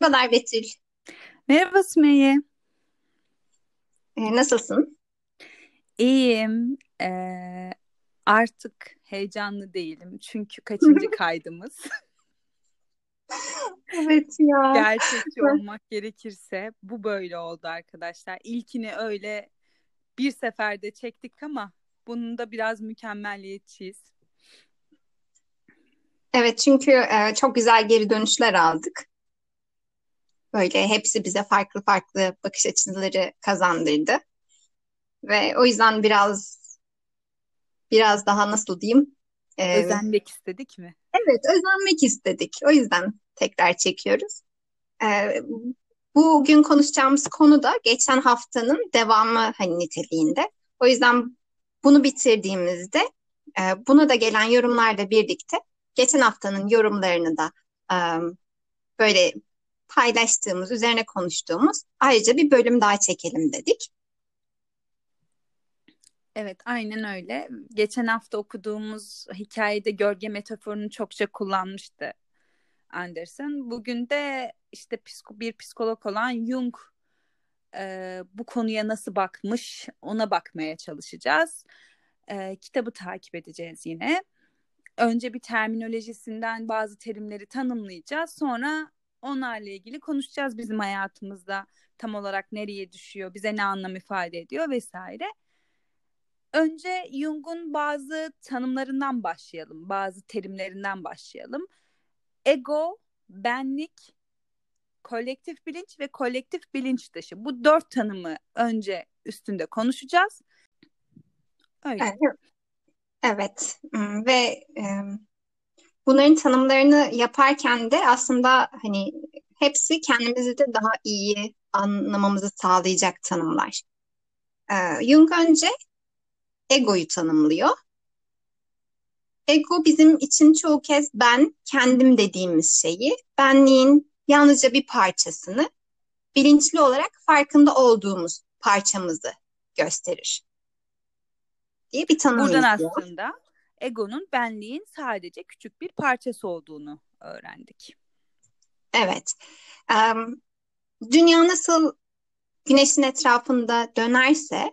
Merhabalar Betül. Merhaba Sümeyye. Ee, nasılsın? İyiyim. Ee, artık heyecanlı değilim. Çünkü kaçıncı kaydımız? Evet ya. Gerçekçi olmak gerekirse bu böyle oldu arkadaşlar. İlkini öyle bir seferde çektik ama bunun da biraz mükemmelliyetçiyiz. Evet çünkü e, çok güzel geri dönüşler aldık. Böyle hepsi bize farklı farklı bakış açıları kazandırdı. Ve o yüzden biraz biraz daha nasıl diyeyim? E, Özenmek istedik mi? Evet, özenmek istedik. O yüzden tekrar çekiyoruz. E, bugün konuşacağımız konu da geçen haftanın devamı hani niteliğinde. O yüzden bunu bitirdiğimizde e, buna da gelen yorumlarla birlikte geçen haftanın yorumlarını da e, böyle paylaştığımız, üzerine konuştuğumuz ayrıca bir bölüm daha çekelim dedik. Evet, aynen öyle. Geçen hafta okuduğumuz hikayede gölge metaforunu çokça kullanmıştı Anderson. Bugün de işte bir psikolog olan Jung e, bu konuya nasıl bakmış ona bakmaya çalışacağız. E, kitabı takip edeceğiz yine. Önce bir terminolojisinden bazı terimleri tanımlayacağız. Sonra onlarla ilgili konuşacağız bizim hayatımızda tam olarak nereye düşüyor, bize ne anlam ifade ediyor vesaire. Önce Jung'un bazı tanımlarından başlayalım, bazı terimlerinden başlayalım. Ego, benlik, kolektif bilinç ve kolektif bilinç dışı. Bu dört tanımı önce üstünde konuşacağız. Öyle. Evet hmm, ve bunların tanımlarını yaparken de aslında hani hepsi kendimizi de daha iyi anlamamızı sağlayacak tanımlar. Jung önce egoyu tanımlıyor. Ego bizim için çoğu kez ben, kendim dediğimiz şeyi, benliğin yalnızca bir parçasını bilinçli olarak farkında olduğumuz parçamızı gösterir diye bir tanım Buradan yapıyor. aslında egonun benliğin sadece küçük bir parçası olduğunu öğrendik. Evet. Um, dünya nasıl güneşin etrafında dönerse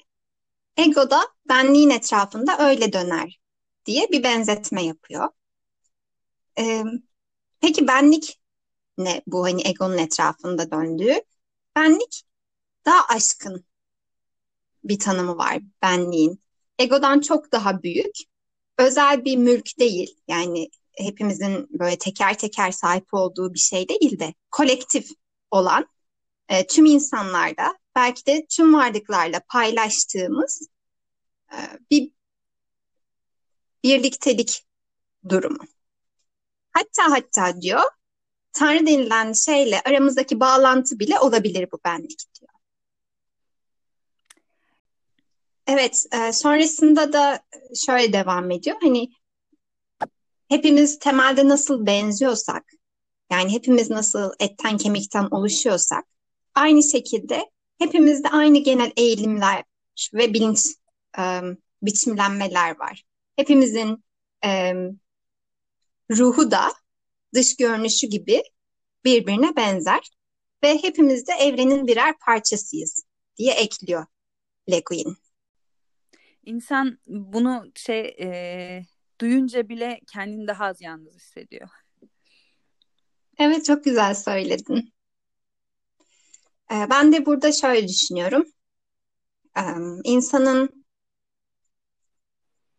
ego da benliğin etrafında öyle döner diye bir benzetme yapıyor. Ee, peki benlik ne bu hani egonun etrafında döndüğü? Benlik daha aşkın bir tanımı var benliğin. Egodan çok daha büyük özel bir mülk değil. Yani hepimizin böyle teker teker sahip olduğu bir şey değil de kolektif olan e, tüm insanlarda belki de tüm varlıklarla paylaştığımız e, bir birliktelik durumu. Hatta hatta diyor Tanrı denilen şeyle aramızdaki bağlantı bile olabilir bu benlik diyor. Evet, e, sonrasında da şöyle devam ediyor. Hani hepimiz temelde nasıl benziyorsak, yani hepimiz nasıl etten kemikten oluşuyorsak, aynı şekilde hepimizde aynı genel eğilimler ve bilinç e, biçimlenmeler var. Hepimizin e, ruhu da dış görünüşü gibi birbirine benzer ve hepimiz de evrenin birer parçasıyız diye ekliyor Le Guin. İnsan bunu şey e, duyunca bile kendini daha az yalnız hissediyor. Evet çok güzel söyledin. Ee, ben de burada şöyle düşünüyorum. Ee, insanın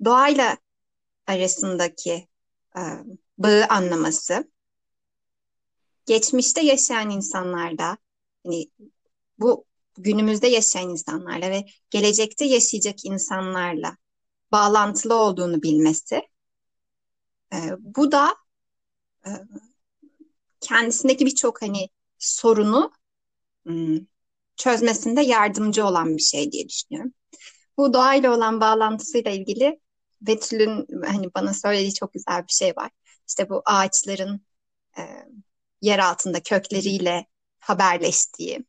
doğayla arasındaki e, bağı anlaması, geçmişte yaşayan insanlarda, hani bu günümüzde yaşayan insanlarla ve gelecekte yaşayacak insanlarla bağlantılı olduğunu bilmesi. E, bu da e, kendisindeki birçok hani sorunu çözmesinde yardımcı olan bir şey diye düşünüyorum. Bu doğayla olan bağlantısıyla ilgili Betül'ün hani bana söylediği çok güzel bir şey var. İşte bu ağaçların e, yer altında kökleriyle haberleştiği,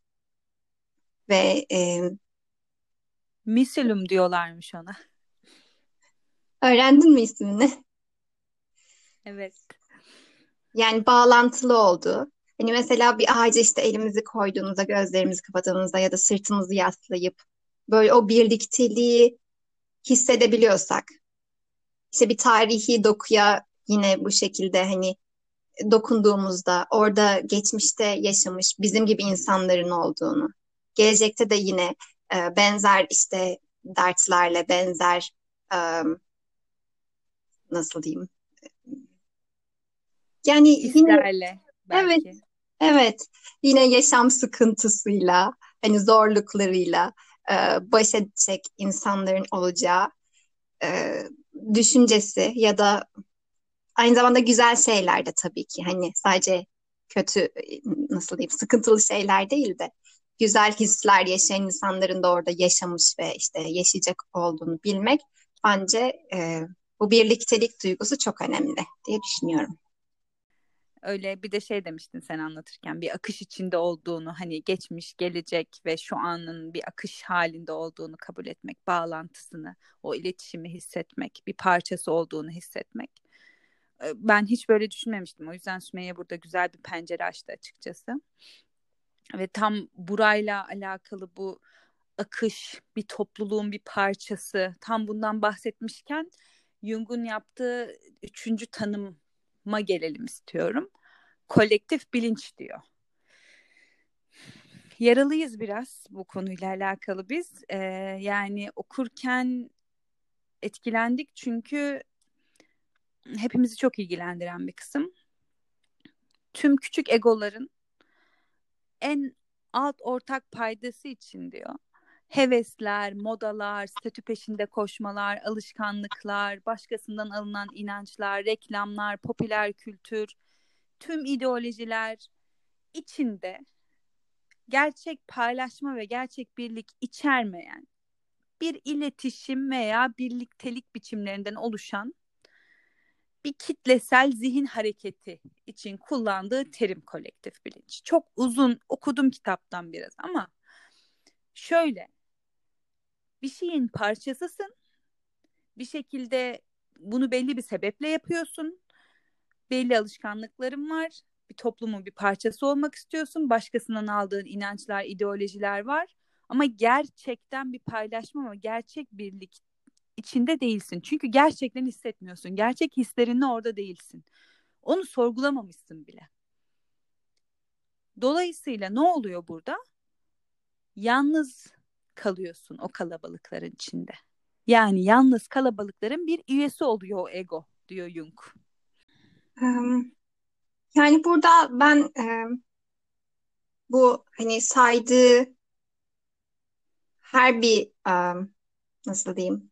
ve e, Misilum diyorlarmış ona. Öğrendin mi ismini? Evet. Yani bağlantılı oldu. Hani mesela bir ağaca işte elimizi koyduğumuzda, gözlerimizi kapadığımızda ya da sırtımızı yaslayıp böyle o birlikteliği hissedebiliyorsak, işte bir tarihi dokuya yine bu şekilde hani dokunduğumuzda orada geçmişte yaşamış bizim gibi insanların olduğunu, gelecekte de yine e, benzer işte dertlerle benzer e, nasıl diyeyim? Yani Hislerle belki. evet evet. Yine yaşam sıkıntısıyla hani zorluklarıyla e, baş edecek insanların olacağı e, düşüncesi ya da aynı zamanda güzel şeyler de tabii ki. Hani sadece kötü nasıl diyeyim sıkıntılı şeyler değil de güzel hisler yaşayan insanların da orada yaşamış ve işte yaşayacak olduğunu bilmek bence e, bu birliktelik duygusu çok önemli diye düşünüyorum. Öyle bir de şey demiştin sen anlatırken bir akış içinde olduğunu hani geçmiş, gelecek ve şu anın bir akış halinde olduğunu kabul etmek, bağlantısını, o iletişimi hissetmek, bir parçası olduğunu hissetmek. Ben hiç böyle düşünmemiştim. O yüzden Sümeyye burada güzel bir pencere açtı açıkçası. Ve tam burayla alakalı bu akış, bir topluluğun bir parçası. Tam bundan bahsetmişken Jung'un yaptığı üçüncü tanıma gelelim istiyorum. Kolektif bilinç diyor. Yaralıyız biraz bu konuyla alakalı biz. Ee, yani okurken etkilendik çünkü hepimizi çok ilgilendiren bir kısım. Tüm küçük egoların en alt ortak paydası için diyor. Hevesler, modalar, statü peşinde koşmalar, alışkanlıklar, başkasından alınan inançlar, reklamlar, popüler kültür, tüm ideolojiler içinde gerçek paylaşma ve gerçek birlik içermeyen bir iletişim veya birliktelik biçimlerinden oluşan bir kitlesel zihin hareketi için kullandığı terim kolektif bilinç. Çok uzun okudum kitaptan biraz ama şöyle bir şeyin parçasısın. Bir şekilde bunu belli bir sebeple yapıyorsun. Belli alışkanlıkların var. Bir toplumun bir parçası olmak istiyorsun. Başkasından aldığın inançlar, ideolojiler var. Ama gerçekten bir paylaşma ama gerçek birlik içinde değilsin. Çünkü gerçekten hissetmiyorsun. Gerçek hislerinle orada değilsin. Onu sorgulamamışsın bile. Dolayısıyla ne oluyor burada? Yalnız kalıyorsun o kalabalıkların içinde. Yani yalnız kalabalıkların bir üyesi oluyor o ego diyor Jung. Yani burada ben bu hani saydığı her bir nasıl diyeyim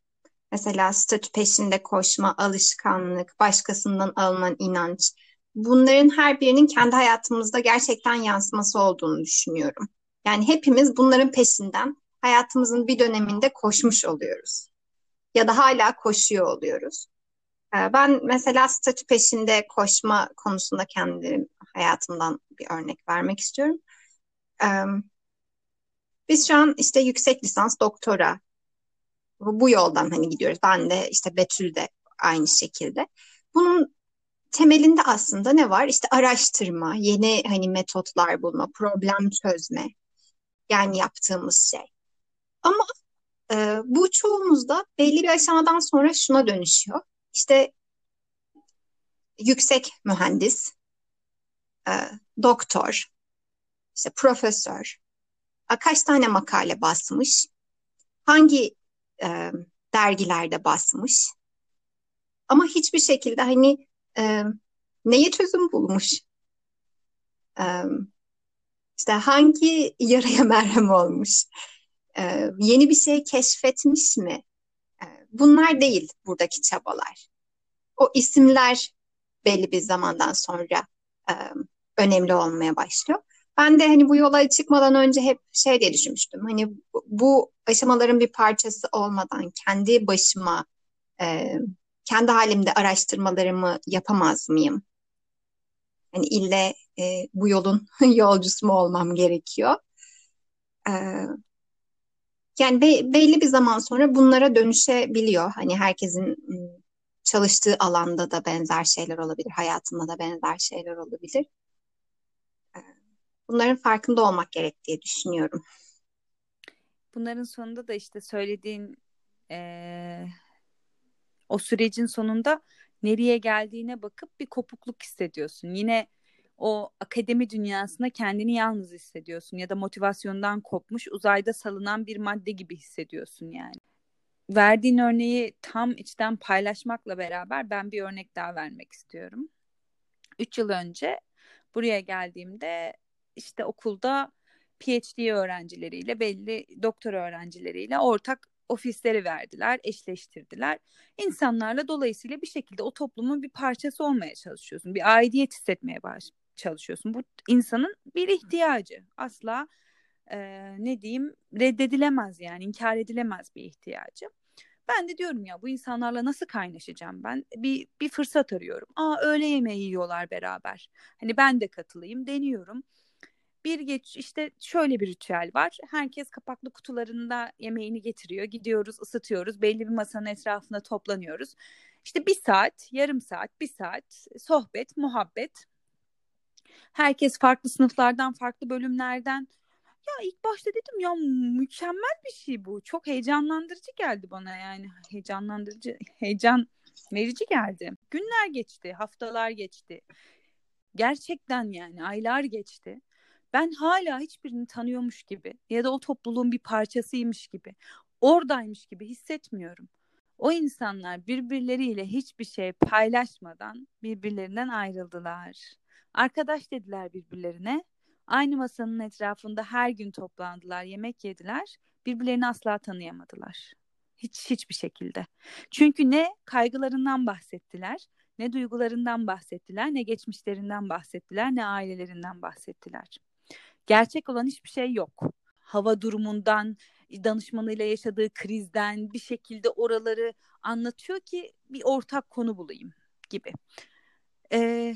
Mesela statü peşinde koşma, alışkanlık, başkasından alınan inanç. Bunların her birinin kendi hayatımızda gerçekten yansıması olduğunu düşünüyorum. Yani hepimiz bunların peşinden hayatımızın bir döneminde koşmuş oluyoruz. Ya da hala koşuyor oluyoruz. Ee, ben mesela statü peşinde koşma konusunda kendi hayatımdan bir örnek vermek istiyorum. Ee, biz şu an işte yüksek lisans, doktora bu yoldan hani gidiyoruz. Ben de işte Betül de aynı şekilde. Bunun temelinde aslında ne var? İşte araştırma, yeni hani metotlar bulma, problem çözme. Yani yaptığımız şey. Ama e, bu çoğumuzda belli bir aşamadan sonra şuna dönüşüyor. İşte yüksek mühendis, e, doktor, işte profesör, kaç tane makale basmış, hangi e, dergilerde basmış. Ama hiçbir şekilde hani e, neye çözüm bulmuş? E, işte hangi yaraya merhem olmuş? E, yeni bir şey keşfetmiş mi? E, bunlar değil buradaki çabalar. O isimler belli bir zamandan sonra e, önemli olmaya başlıyor. Ben de hani bu yola çıkmadan önce hep şey diye düşünmüştüm. Hani bu aşamaların bir parçası olmadan kendi başıma, e, kendi halimde araştırmalarımı yapamaz mıyım? Hani ille e, bu yolun yolcusu mu olmam gerekiyor? E, yani be, belli bir zaman sonra bunlara dönüşebiliyor. Hani herkesin çalıştığı alanda da benzer şeyler olabilir, hayatında da benzer şeyler olabilir. Bunların farkında olmak gerek diye düşünüyorum. Bunların sonunda da işte söylediğin ee, o sürecin sonunda nereye geldiğine bakıp bir kopukluk hissediyorsun. Yine o akademi dünyasında kendini yalnız hissediyorsun ya da motivasyondan kopmuş uzayda salınan bir madde gibi hissediyorsun yani. Verdiğin örneği tam içten paylaşmakla beraber ben bir örnek daha vermek istiyorum. Üç yıl önce buraya geldiğimde işte okulda PhD öğrencileriyle belli doktor öğrencileriyle ortak ofisleri verdiler, eşleştirdiler. İnsanlarla dolayısıyla bir şekilde o toplumun bir parçası olmaya çalışıyorsun. Bir aidiyet hissetmeye baş çalışıyorsun. Bu insanın bir ihtiyacı. Asla e, ne diyeyim reddedilemez yani inkar edilemez bir ihtiyacı. Ben de diyorum ya bu insanlarla nasıl kaynaşacağım ben? Bir bir fırsat arıyorum. Aa öğle yemeği yiyorlar beraber. Hani ben de katılayım deniyorum. Bir geç işte şöyle bir ritüel var. Herkes kapaklı kutularında yemeğini getiriyor. Gidiyoruz, ısıtıyoruz. Belli bir masanın etrafında toplanıyoruz. İşte bir saat, yarım saat, bir saat sohbet, muhabbet. Herkes farklı sınıflardan, farklı bölümlerden. Ya ilk başta dedim ya mükemmel bir şey bu. Çok heyecanlandırıcı geldi bana yani. Heyecanlandırıcı, heyecan verici geldi. Günler geçti, haftalar geçti. Gerçekten yani aylar geçti. Ben hala hiçbirini tanıyormuş gibi ya da o topluluğun bir parçasıymış gibi, oradaymış gibi hissetmiyorum. O insanlar birbirleriyle hiçbir şey paylaşmadan birbirlerinden ayrıldılar. Arkadaş dediler birbirlerine. Aynı masanın etrafında her gün toplandılar, yemek yediler. Birbirlerini asla tanıyamadılar. Hiç hiçbir şekilde. Çünkü ne kaygılarından bahsettiler, ne duygularından bahsettiler, ne geçmişlerinden bahsettiler, ne ailelerinden bahsettiler. Gerçek olan hiçbir şey yok. Hava durumundan, danışmanıyla yaşadığı krizden bir şekilde oraları anlatıyor ki bir ortak konu bulayım gibi. Ee,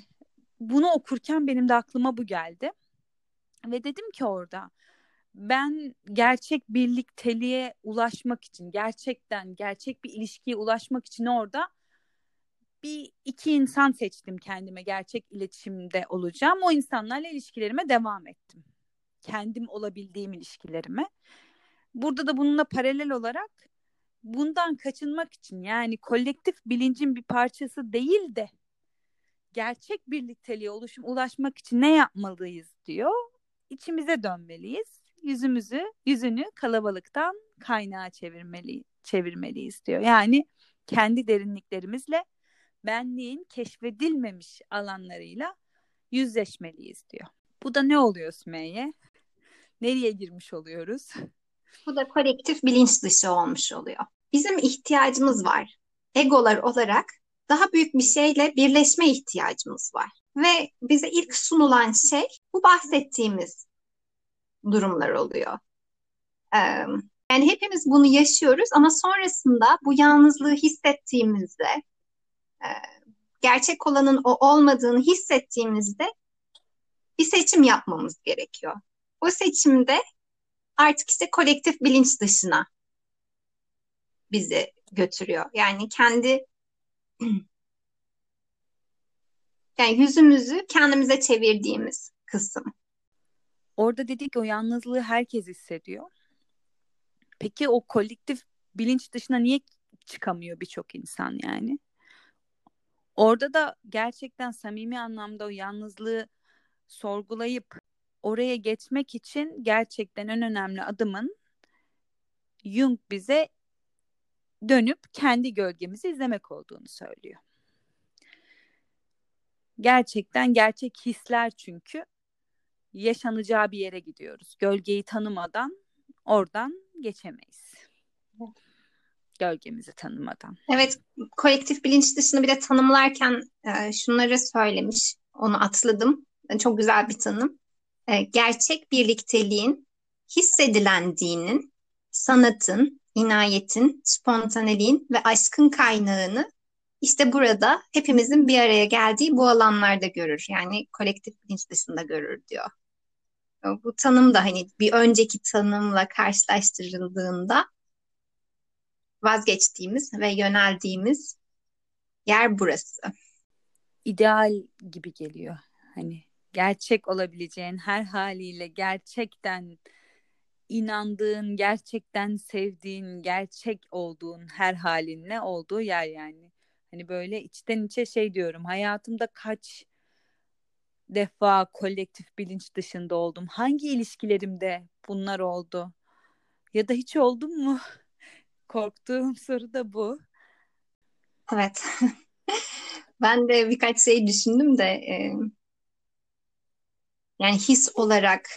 bunu okurken benim de aklıma bu geldi. Ve dedim ki orada ben gerçek birlikteliğe ulaşmak için gerçekten gerçek bir ilişkiye ulaşmak için orada bir iki insan seçtim kendime gerçek iletişimde olacağım. O insanlarla ilişkilerime devam ettim. Kendim olabildiğim ilişkilerime. Burada da bununla paralel olarak bundan kaçınmak için yani kolektif bilincin bir parçası değil de gerçek birlikteliğe oluşum, ulaşmak için ne yapmalıyız diyor. İçimize dönmeliyiz. Yüzümüzü, yüzünü kalabalıktan kaynağa çevirmeli, çevirmeliyiz diyor. Yani kendi derinliklerimizle benliğin keşfedilmemiş alanlarıyla yüzleşmeliyiz diyor. Bu da ne oluyor Sümeyye? Nereye girmiş oluyoruz? Bu da kolektif bilinç dışı olmuş oluyor. Bizim ihtiyacımız var. Egolar olarak daha büyük bir şeyle birleşme ihtiyacımız var. Ve bize ilk sunulan şey bu bahsettiğimiz durumlar oluyor. yani hepimiz bunu yaşıyoruz ama sonrasında bu yalnızlığı hissettiğimizde gerçek olanın o olmadığını hissettiğimizde bir seçim yapmamız gerekiyor. O seçimde artık işte kolektif bilinç dışına bizi götürüyor. Yani kendi yani yüzümüzü kendimize çevirdiğimiz kısım. Orada dedik o yalnızlığı herkes hissediyor. Peki o kolektif bilinç dışına niye çıkamıyor birçok insan yani? Orada da gerçekten samimi anlamda o yalnızlığı sorgulayıp oraya geçmek için gerçekten en önemli adımın Jung bize dönüp kendi gölgemizi izlemek olduğunu söylüyor. Gerçekten gerçek hisler çünkü yaşanacağı bir yere gidiyoruz. Gölgeyi tanımadan oradan geçemeyiz. Gölgemizi tanımadan. Evet, kolektif bilinç dışını bir de tanımlarken e, şunları söylemiş. Onu atladım. Çok güzel bir tanım. E, gerçek birlikteliğin hissedilen dinin, sanatın, inayetin, spontaneliğin ve aşkın kaynağını işte burada hepimizin bir araya geldiği bu alanlarda görür. Yani kolektif bilinç dışında görür diyor. Bu tanım da hani bir önceki tanımla karşılaştırıldığında vazgeçtiğimiz ve yöneldiğimiz yer burası. İdeal gibi geliyor. Hani gerçek olabileceğin her haliyle gerçekten inandığın, gerçekten sevdiğin, gerçek olduğun her halinle olduğu yer yani. Hani böyle içten içe şey diyorum. Hayatımda kaç defa kolektif bilinç dışında oldum? Hangi ilişkilerimde bunlar oldu? Ya da hiç oldum mu? Korktuğum soru da bu. Evet. ben de birkaç şey düşündüm de yani his olarak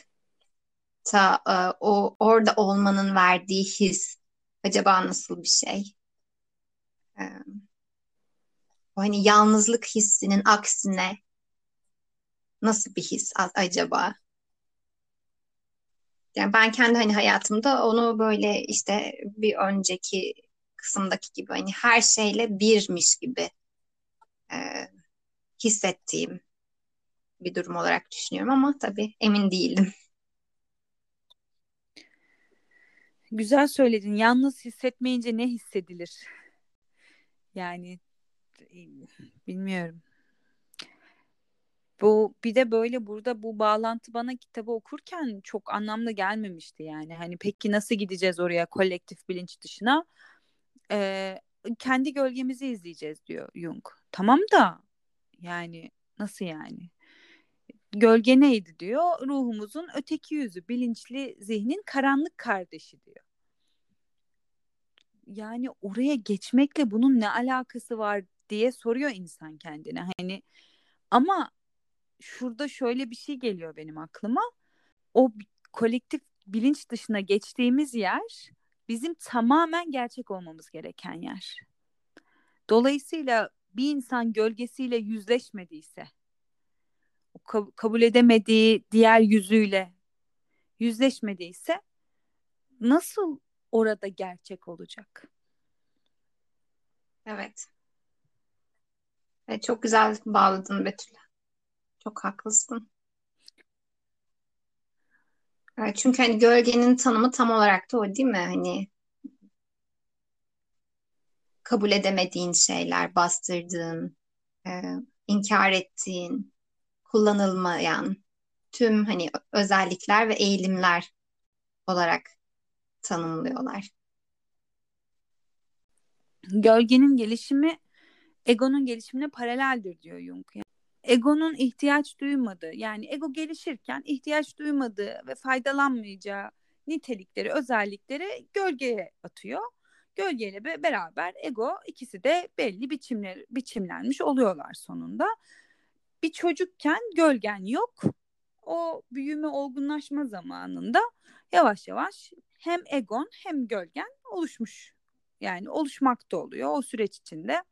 ta e, o orada olmanın verdiği his acaba nasıl bir şey? E, hani yalnızlık hissinin aksine nasıl bir his acaba? Yani ben kendi hani hayatımda onu böyle işte bir önceki kısımdaki gibi hani her şeyle birmiş gibi e, hissettiğim bir durum olarak düşünüyorum ama tabii emin değilim. Güzel söyledin. Yalnız hissetmeyince ne hissedilir? Yani bilmiyorum. Bu bir de böyle burada bu bağlantı bana kitabı okurken çok anlamlı gelmemişti yani. Hani peki nasıl gideceğiz oraya kolektif bilinç dışına? Ee, kendi gölgemizi izleyeceğiz diyor Jung. Tamam da yani nasıl yani? Gölge neydi diyor? Ruhumuzun öteki yüzü, bilinçli zihnin karanlık kardeşi diyor. Yani oraya geçmekle bunun ne alakası var diye soruyor insan kendine. Hani ama şurada şöyle bir şey geliyor benim aklıma. O kolektif bilinç dışına geçtiğimiz yer bizim tamamen gerçek olmamız gereken yer. Dolayısıyla bir insan gölgesiyle yüzleşmediyse, kabul edemediği diğer yüzüyle yüzleşmediyse nasıl orada gerçek olacak? Evet. Evet, çok güzel bağladın Betül. Çok haklısın. Evet, çünkü hani gölgenin tanımı tam olarak da o değil mi? Hani kabul edemediğin şeyler, bastırdığın, e, inkar ettiğin, kullanılmayan tüm hani özellikler ve eğilimler olarak tanımlıyorlar. Gölgenin gelişimi egonun gelişimine paraleldir diyor Jung. Egonun ihtiyaç duymadığı yani ego gelişirken ihtiyaç duymadığı ve faydalanmayacağı nitelikleri, özellikleri gölgeye atıyor. Gölgeyle beraber ego ikisi de belli biçimler, biçimlenmiş oluyorlar sonunda. Bir çocukken gölgen yok. O büyüme olgunlaşma zamanında yavaş yavaş hem egon hem gölgen oluşmuş. Yani oluşmakta oluyor o süreç içinde.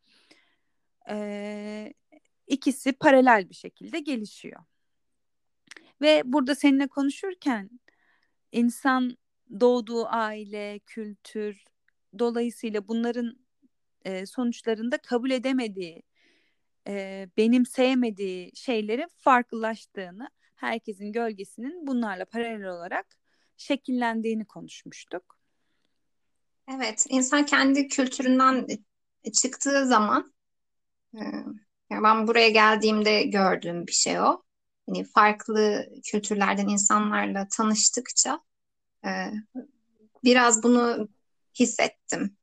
Ee, ikisi paralel bir şekilde gelişiyor. Ve burada seninle konuşurken insan doğduğu aile, kültür dolayısıyla bunların e, sonuçlarında kabul edemediği, e, benimseyemediği şeylerin farklılaştığını, herkesin gölgesinin bunlarla paralel olarak şekillendiğini konuşmuştuk. Evet, insan kendi kültüründen çıktığı zaman yani ben buraya geldiğimde gördüğüm bir şey o. Hani farklı kültürlerden insanlarla tanıştıkça biraz bunu hissettim.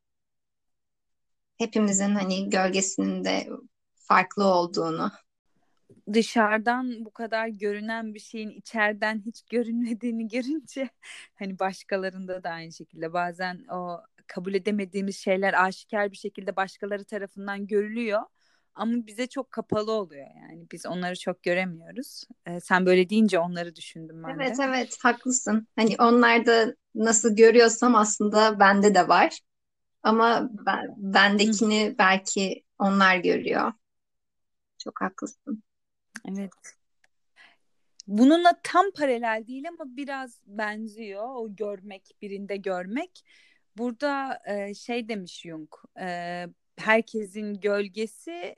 Hepimizin hani gölgesinin de farklı olduğunu. Dışarıdan bu kadar görünen bir şeyin içeriden hiç görünmediğini görünce hani başkalarında da aynı şekilde bazen o kabul edemediğimiz şeyler aşikar bir şekilde başkaları tarafından görülüyor ama bize çok kapalı oluyor yani biz onları çok göremiyoruz. Ee, sen böyle deyince onları düşündüm ben evet, de. Evet evet haklısın. Hani onlar da nasıl görüyorsam aslında bende de var. Ama ben, bendekini belki onlar görüyor. Çok haklısın. Evet. Bununla tam paralel değil ama biraz benziyor. O görmek, birinde görmek. Burada e, şey demiş Jung, e, herkesin gölgesi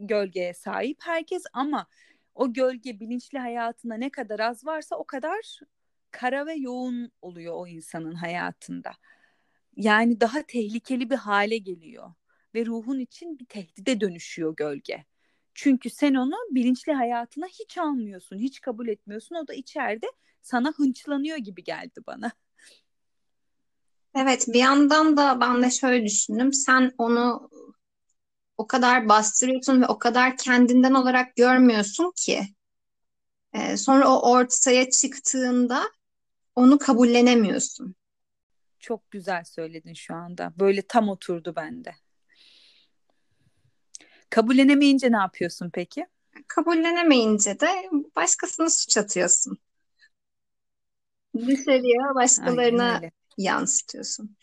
gölgeye sahip herkes ama o gölge bilinçli hayatında ne kadar az varsa o kadar kara ve yoğun oluyor o insanın hayatında. Yani daha tehlikeli bir hale geliyor ve ruhun için bir tehdide dönüşüyor gölge. Çünkü sen onu bilinçli hayatına hiç almıyorsun, hiç kabul etmiyorsun. O da içeride sana hınçlanıyor gibi geldi bana. Evet, bir yandan da ben de şöyle düşündüm. Sen onu o kadar bastırıyorsun ve o kadar kendinden olarak görmüyorsun ki. Ee, sonra o ortaya çıktığında onu kabullenemiyorsun. Çok güzel söyledin şu anda. Böyle tam oturdu bende. Kabullenemeyince ne yapıyorsun peki? Kabullenemeyince de başkasına suç atıyorsun. Dışarıya başkalarına yansıtıyorsun.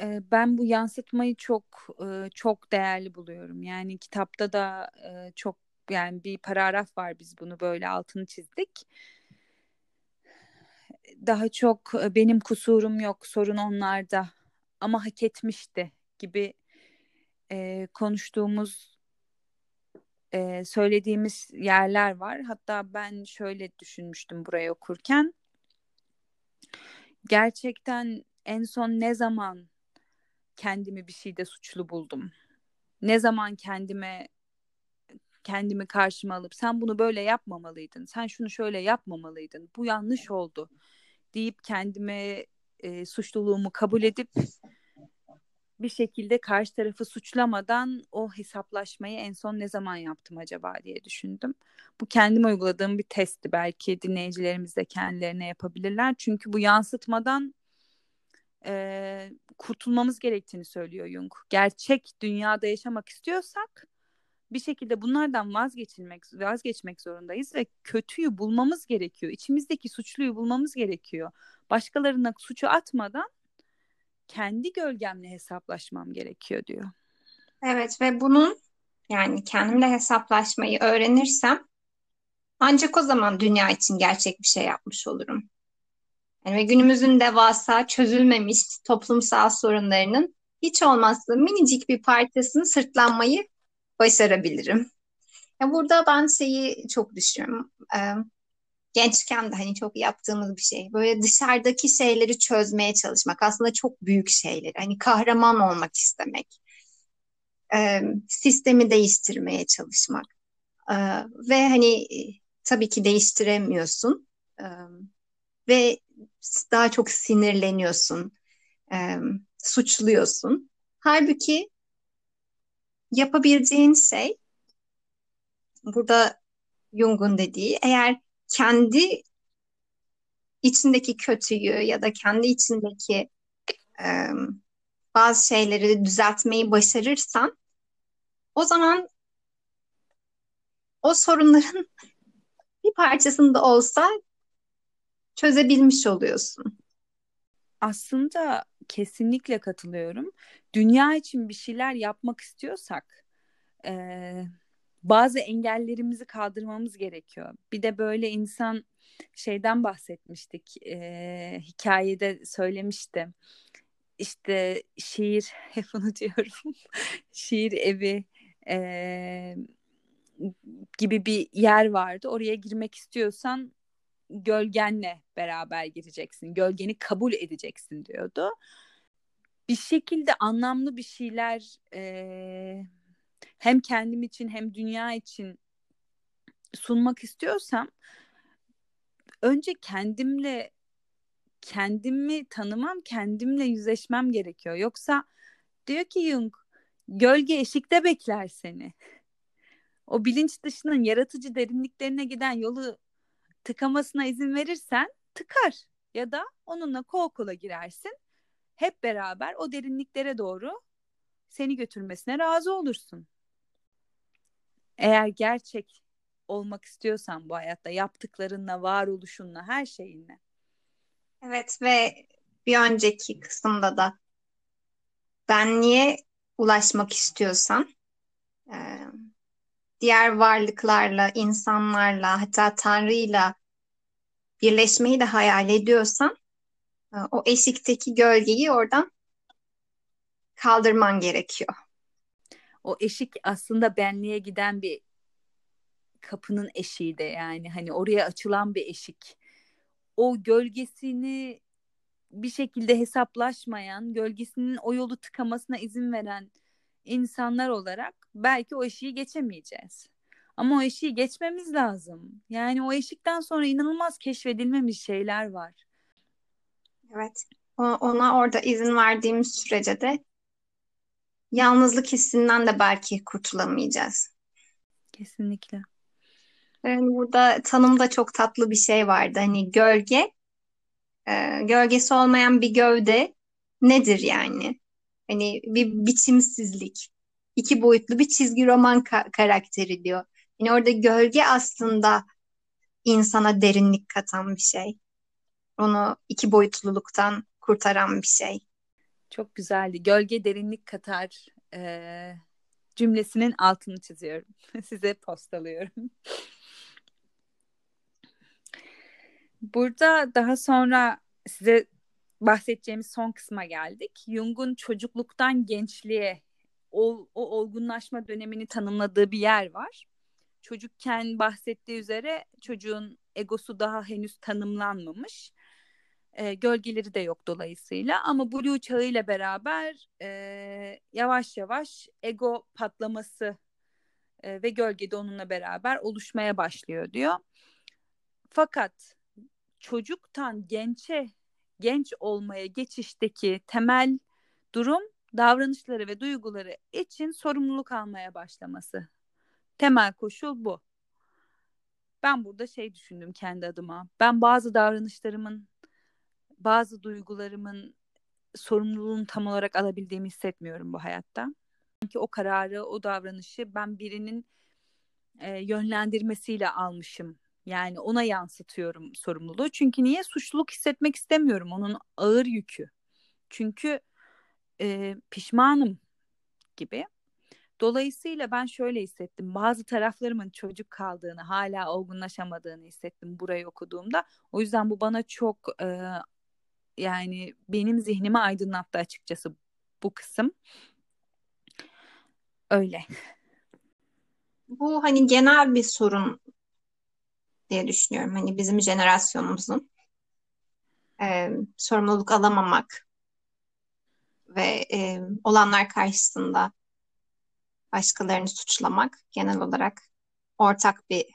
Ee, ben bu yansıtmayı çok e, çok değerli buluyorum. Yani kitapta da e, çok yani bir paragraf var biz bunu böyle altını çizdik. Daha çok e, benim kusurum yok, sorun onlarda ama hak etmişti gibi e, konuştuğumuz e, söylediğimiz yerler var. Hatta ben şöyle düşünmüştüm burayı okurken. Gerçekten en son ne zaman kendimi bir şeyde suçlu buldum? Ne zaman kendime kendimi karşıma alıp sen bunu böyle yapmamalıydın, sen şunu şöyle yapmamalıydın, bu yanlış oldu deyip kendime e, suçluluğumu kabul edip bir şekilde karşı tarafı suçlamadan o hesaplaşmayı en son ne zaman yaptım acaba diye düşündüm. Bu kendim uyguladığım bir testti. Belki dinleyicilerimiz de kendilerine yapabilirler. Çünkü bu yansıtmadan e, kurtulmamız gerektiğini söylüyor Jung. Gerçek dünyada yaşamak istiyorsak bir şekilde bunlardan vazgeçilmek vazgeçmek zorundayız ve kötüyü bulmamız gerekiyor. İçimizdeki suçluyu bulmamız gerekiyor. Başkalarına suçu atmadan kendi gölgemle hesaplaşmam gerekiyor diyor. Evet ve bunun yani kendimle hesaplaşmayı öğrenirsem ancak o zaman dünya için gerçek bir şey yapmış olurum. Yani ve günümüzün devasa çözülmemiş toplumsal sorunlarının hiç olmazsa minicik bir parçasını sırtlanmayı başarabilirim. Ya burada ben şeyi çok düşünüyorum. Gençken de hani çok yaptığımız bir şey. Böyle dışarıdaki şeyleri çözmeye çalışmak. Aslında çok büyük şeyler. Hani kahraman olmak istemek. Ee, sistemi değiştirmeye çalışmak. Ee, ve hani tabii ki değiştiremiyorsun. Ee, ve daha çok sinirleniyorsun. Ee, suçluyorsun. Halbuki yapabileceğin şey burada Jung'un dediği eğer kendi içindeki kötüyü ya da kendi içindeki e, bazı şeyleri düzeltmeyi başarırsan o zaman o sorunların bir parçasını da olsa çözebilmiş oluyorsun. Aslında kesinlikle katılıyorum. Dünya için bir şeyler yapmak istiyorsak e, bazı engellerimizi kaldırmamız gerekiyor. Bir de böyle insan şeyden bahsetmiştik e, hikayede söylemişti. İşte şiir hep unutuyorum şiir evi e, gibi bir yer vardı. Oraya girmek istiyorsan gölgenle beraber gireceksin. Gölgeni kabul edeceksin diyordu. Bir şekilde anlamlı bir şeyler e, hem kendim için hem dünya için sunmak istiyorsam önce kendimle kendimi tanımam, kendimle yüzleşmem gerekiyor. Yoksa diyor ki Jung, gölge eşikte bekler seni. O bilinç dışının yaratıcı derinliklerine giden yolu tıkamasına izin verirsen tıkar ya da onunla kol kola girersin. Hep beraber o derinliklere doğru seni götürmesine razı olursun. Eğer gerçek olmak istiyorsan bu hayatta yaptıklarınla, varoluşunla, her şeyinle. Evet ve bir önceki kısımda da ben niye ulaşmak istiyorsan diğer varlıklarla, insanlarla, hatta Tanrı'yla birleşmeyi de hayal ediyorsan o eşikteki gölgeyi oradan kaldırman gerekiyor. O eşik aslında benliğe giden bir kapının eşiği de yani hani oraya açılan bir eşik. O gölgesini bir şekilde hesaplaşmayan, gölgesinin o yolu tıkamasına izin veren insanlar olarak belki o eşiği geçemeyeceğiz. Ama o eşiği geçmemiz lazım. Yani o eşikten sonra inanılmaz keşfedilmemiş şeyler var. Evet. Ona orada izin verdiğimiz sürece de yalnızlık hissinden de belki kurtulamayacağız. Kesinlikle. Yani burada tanımda çok tatlı bir şey vardı. Hani gölge, e, gölgesi olmayan bir gövde nedir yani? Hani bir biçimsizlik, iki boyutlu bir çizgi roman ka- karakteri diyor. Yani orada gölge aslında insana derinlik katan bir şey. Onu iki boyutluluktan kurtaran bir şey. Çok güzeldi. Gölge derinlik katar e, cümlesinin altını çiziyorum. Size postalıyorum. Burada daha sonra size bahsedeceğimiz son kısma geldik. Jung'un çocukluktan gençliğe o, o olgunlaşma dönemini tanımladığı bir yer var. Çocukken bahsettiği üzere çocuğun egosu daha henüz tanımlanmamış. E, gölgeleri de yok dolayısıyla ama Blue çağıyla beraber e, yavaş yavaş ego patlaması e, ve gölge de onunla beraber oluşmaya başlıyor diyor. Fakat çocuktan gençe genç olmaya geçişteki temel durum davranışları ve duyguları için sorumluluk almaya başlaması. Temel koşul bu. Ben burada şey düşündüm kendi adıma. Ben bazı davranışlarımın, bazı duygularımın sorumluluğunu tam olarak alabildiğimi hissetmiyorum bu hayatta. Sanki o kararı, o davranışı ben birinin e, yönlendirmesiyle almışım yani ona yansıtıyorum sorumluluğu. Çünkü niye suçluluk hissetmek istemiyorum onun ağır yükü. Çünkü e, pişmanım gibi. Dolayısıyla ben şöyle hissettim. Bazı taraflarımın çocuk kaldığını, hala olgunlaşamadığını hissettim burayı okuduğumda. O yüzden bu bana çok e, yani benim zihnimi aydınlattı açıkçası bu kısım. Öyle. Bu hani genel bir sorun diye düşünüyorum. Hani bizim jenerasyonumuzun e, sorumluluk alamamak ve e, olanlar karşısında başkalarını suçlamak genel olarak ortak bir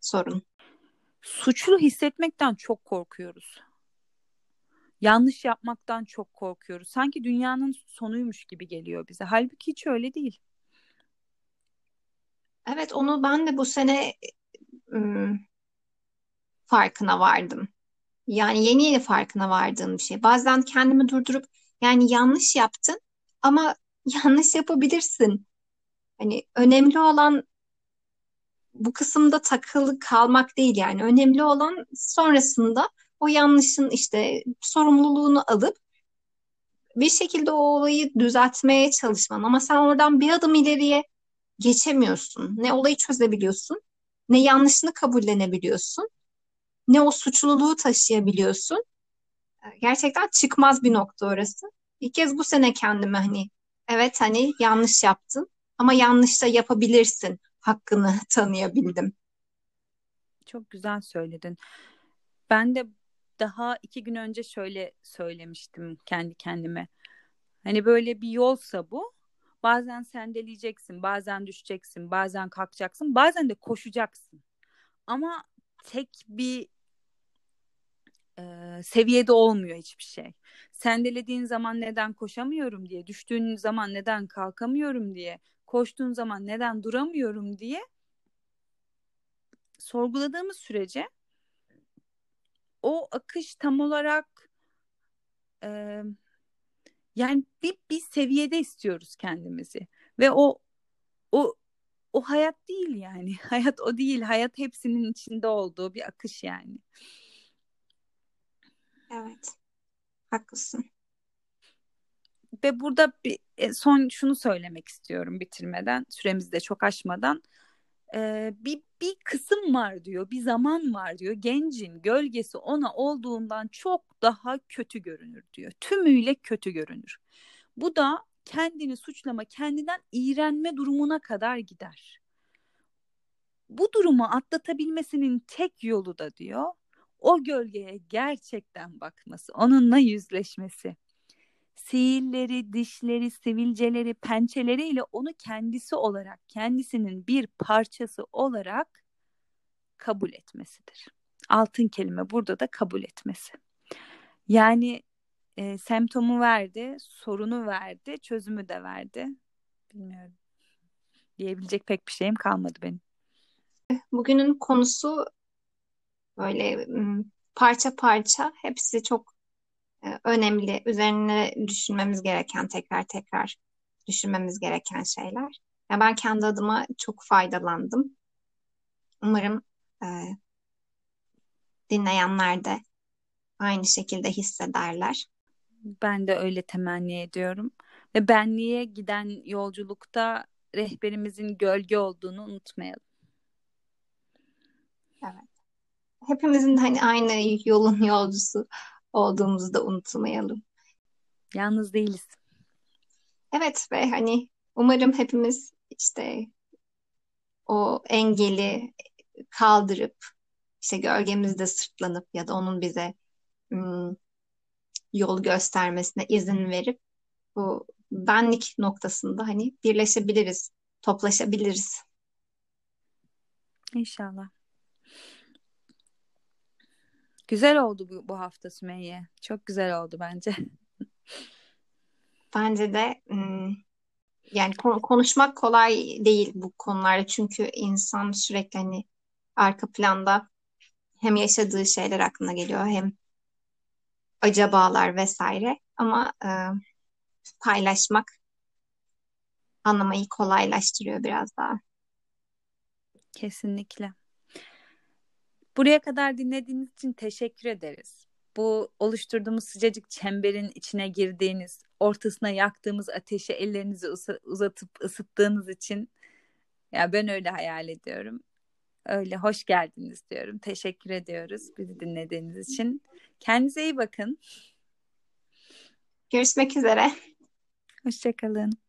sorun. Suçlu hissetmekten çok korkuyoruz. Yanlış yapmaktan çok korkuyoruz. Sanki dünyanın sonuymuş gibi geliyor bize. Halbuki hiç öyle değil. Evet onu ben de bu sene farkına vardım. Yani yeni yeni farkına vardığım bir şey. Bazen kendimi durdurup yani yanlış yaptın ama yanlış yapabilirsin. Hani önemli olan bu kısımda takılı kalmak değil yani. Önemli olan sonrasında o yanlışın işte sorumluluğunu alıp bir şekilde o olayı düzeltmeye çalışman. Ama sen oradan bir adım ileriye geçemiyorsun. Ne olayı çözebiliyorsun ne yanlışını kabullenebiliyorsun, ne o suçluluğu taşıyabiliyorsun. Gerçekten çıkmaz bir nokta orası. İlk kez bu sene kendime hani evet hani yanlış yaptın ama yanlış da yapabilirsin hakkını tanıyabildim. Çok güzel söyledin. Ben de daha iki gün önce şöyle söylemiştim kendi kendime. Hani böyle bir yolsa bu Bazen sendeleyeceksin, bazen düşeceksin, bazen kalkacaksın, bazen de koşacaksın. Ama tek bir e, seviyede olmuyor hiçbir şey. Sendelediğin zaman neden koşamıyorum diye, düştüğün zaman neden kalkamıyorum diye, koştuğun zaman neden duramıyorum diye sorguladığımız sürece o akış tam olarak e, yani bir, bir seviyede istiyoruz kendimizi ve o o o hayat değil yani. Hayat o değil. Hayat hepsinin içinde olduğu bir akış yani. Evet. Haklısın. Ve burada bir e, son şunu söylemek istiyorum bitirmeden, süremizi de çok aşmadan. Ee, bir bir kısım var diyor, bir zaman var diyor. Gencin gölgesi ona olduğundan çok daha kötü görünür diyor. Tümüyle kötü görünür. Bu da kendini suçlama, kendinden iğrenme durumuna kadar gider. Bu durumu atlatabilmesinin tek yolu da diyor, o gölgeye gerçekten bakması, onunla yüzleşmesi. Sihirleri, dişleri, sivilceleri, pençeleriyle onu kendisi olarak, kendisinin bir parçası olarak kabul etmesidir. Altın kelime burada da kabul etmesi. Yani e, semptomu verdi, sorunu verdi, çözümü de verdi. Bilmiyorum. Diyebilecek pek bir şeyim kalmadı benim. Bugünün konusu böyle parça parça hepsi çok önemli, üzerine düşünmemiz gereken, tekrar tekrar düşünmemiz gereken şeyler. Ya ben kendi adıma çok faydalandım. Umarım e, dinleyenler de aynı şekilde hissederler. Ben de öyle temenni ediyorum. Ve benliğe giden yolculukta rehberimizin gölge olduğunu unutmayalım. Evet. Hepimizin hani aynı yolun yolcusu olduğumuzu da unutmayalım. Yalnız değiliz. Evet ve hani umarım hepimiz işte o engeli kaldırıp işte gölgemizde sırtlanıp ya da onun bize ım, yol göstermesine izin verip bu benlik noktasında hani birleşebiliriz, toplaşabiliriz. İnşallah. Güzel oldu bu, bu hafta Sümeyye. Çok güzel oldu bence. Bence de yani konuşmak kolay değil bu konularda çünkü insan sürekli hani arka planda hem yaşadığı şeyler aklına geliyor hem acabalar vesaire ama e, paylaşmak anlamayı kolaylaştırıyor biraz daha. Kesinlikle. Buraya kadar dinlediğiniz için teşekkür ederiz. Bu oluşturduğumuz sıcacık çemberin içine girdiğiniz, ortasına yaktığımız ateşe ellerinizi uzatıp ısıttığınız için ya ben öyle hayal ediyorum. Öyle hoş geldiniz diyorum. Teşekkür ediyoruz bizi dinlediğiniz için. Kendinize iyi bakın. Görüşmek üzere. Hoşçakalın.